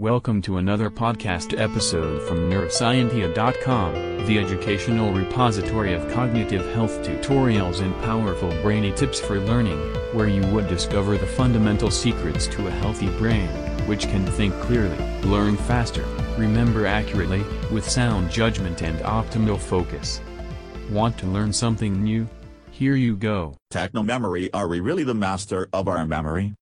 Welcome to another podcast episode from Neuroscientia.com, the educational repository of cognitive health tutorials and powerful brainy tips for learning, where you would discover the fundamental secrets to a healthy brain, which can think clearly, learn faster, remember accurately, with sound judgment and optimal focus. Want to learn something new? Here you go. Techno-memory Are we really the master of our memory?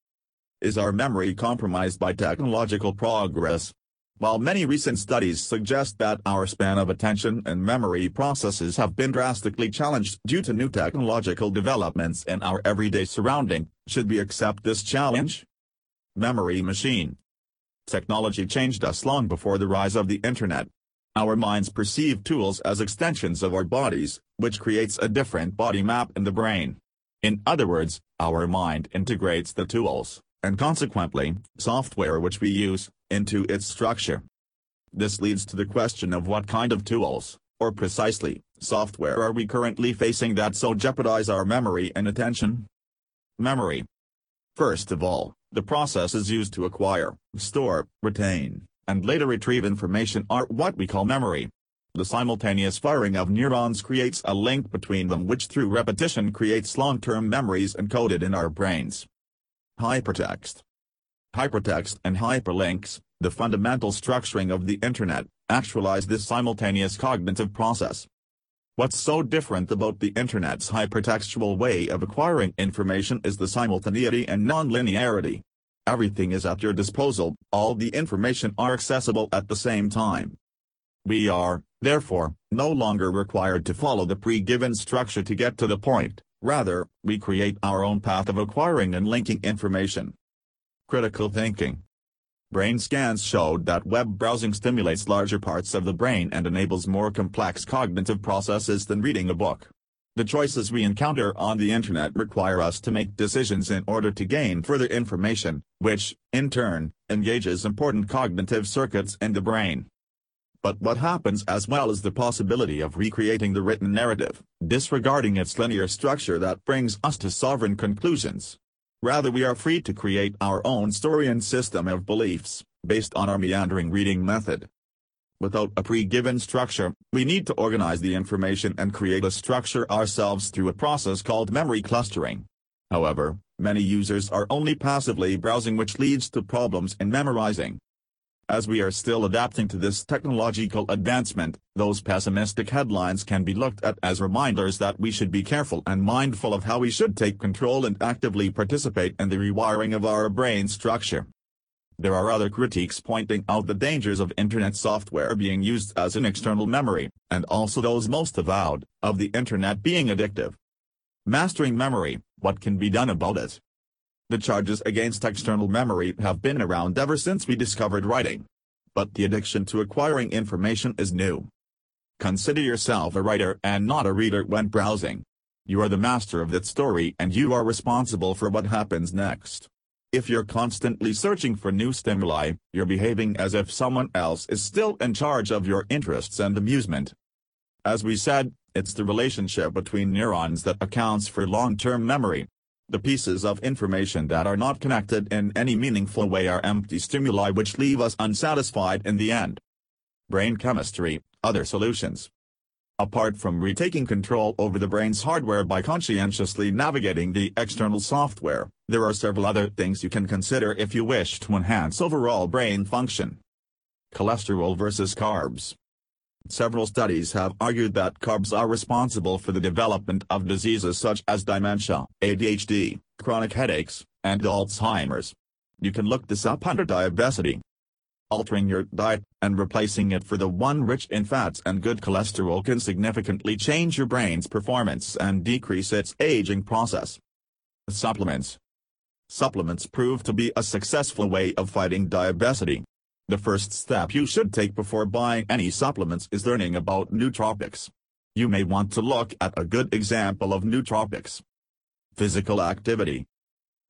Is our memory compromised by technological progress? While many recent studies suggest that our span of attention and memory processes have been drastically challenged due to new technological developments in our everyday surrounding, should we accept this challenge? Memory Machine Technology changed us long before the rise of the Internet. Our minds perceive tools as extensions of our bodies, which creates a different body map in the brain. In other words, our mind integrates the tools and consequently, software which we use, into its structure. This leads to the question of what kind of tools, or precisely, software are we currently facing that so jeopardize our memory and attention? Memory. First of all, the processes used to acquire, store, retain, and later retrieve information are what we call memory. The simultaneous firing of neurons creates a link between them which through repetition creates long-term memories encoded in our brains. Hypertext Hypertext and hyperlinks, the fundamental structuring of the Internet, actualize this simultaneous cognitive process. What's so different about the Internet's hypertextual way of acquiring information is the simultaneity and nonlinearity. Everything is at your disposal, all the information are accessible at the same time. We are, therefore, no longer required to follow the pre-given structure to get to the point. Rather, we create our own path of acquiring and linking information. Critical thinking. Brain scans showed that web browsing stimulates larger parts of the brain and enables more complex cognitive processes than reading a book. The choices we encounter on the internet require us to make decisions in order to gain further information, which, in turn, engages important cognitive circuits in the brain. But what happens as well is the possibility of recreating the written narrative, disregarding its linear structure that brings us to sovereign conclusions. Rather we are free to create our own story and system of beliefs, based on our meandering reading method. Without a pre-given structure, we need to organize the information and create a structure ourselves through a process called memory clustering. However, many users are only passively browsing which leads to problems in memorizing. As we are still adapting to this technological advancement, those pessimistic headlines can be looked at as reminders that we should be careful and mindful of how we should take control and actively participate in the rewiring of our brain structure. There are other critiques pointing out the dangers of Internet software being used as an external memory, and also those most avowed, of the Internet being addictive. Mastering memory, what can be done about it? The charges against external memory have been around ever since we discovered writing. But the addiction to acquiring information is new. Consider yourself a writer and not a reader when browsing. You are the master of that story and you are responsible for what happens next. If you're constantly searching for new stimuli, you're behaving as if someone else is still in charge of your interests and amusement. As we said, it's the relationship between neurons that accounts for long-term memory. The pieces of information that are not connected in any meaningful way are empty stimuli which leave us unsatisfied in the end. Brain chemistry, other solutions. Apart from retaking control over the brain's hardware by conscientiously navigating the external software, there are several other things you can consider if you wish to enhance overall brain function. Cholesterol versus carbs. Several studies have argued that carbs are responsible for the development of diseases such as dementia, ADHD, chronic headaches, and Alzheimer's. You can look this up under diabesity. Altering your diet, and replacing it for the one rich in fats and good cholesterol can significantly change your brain's performance and decrease its aging process. Supplements Supplements prove to be a successful way of fighting diabesity. The first step you should take before buying any supplements is learning about nootropics. You may want to look at a good example of nootropics. Physical activity.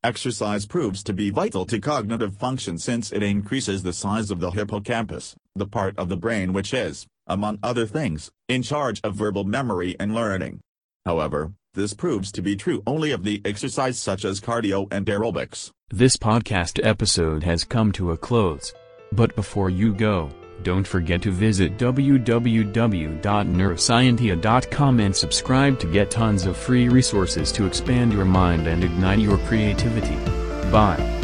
Exercise proves to be vital to cognitive function since it increases the size of the hippocampus, the part of the brain which is, among other things, in charge of verbal memory and learning. However, this proves to be true only of the exercise such as cardio and aerobics. This podcast episode has come to a close. But before you go, don't forget to visit www.neuroscientia.com and subscribe to get tons of free resources to expand your mind and ignite your creativity. Bye.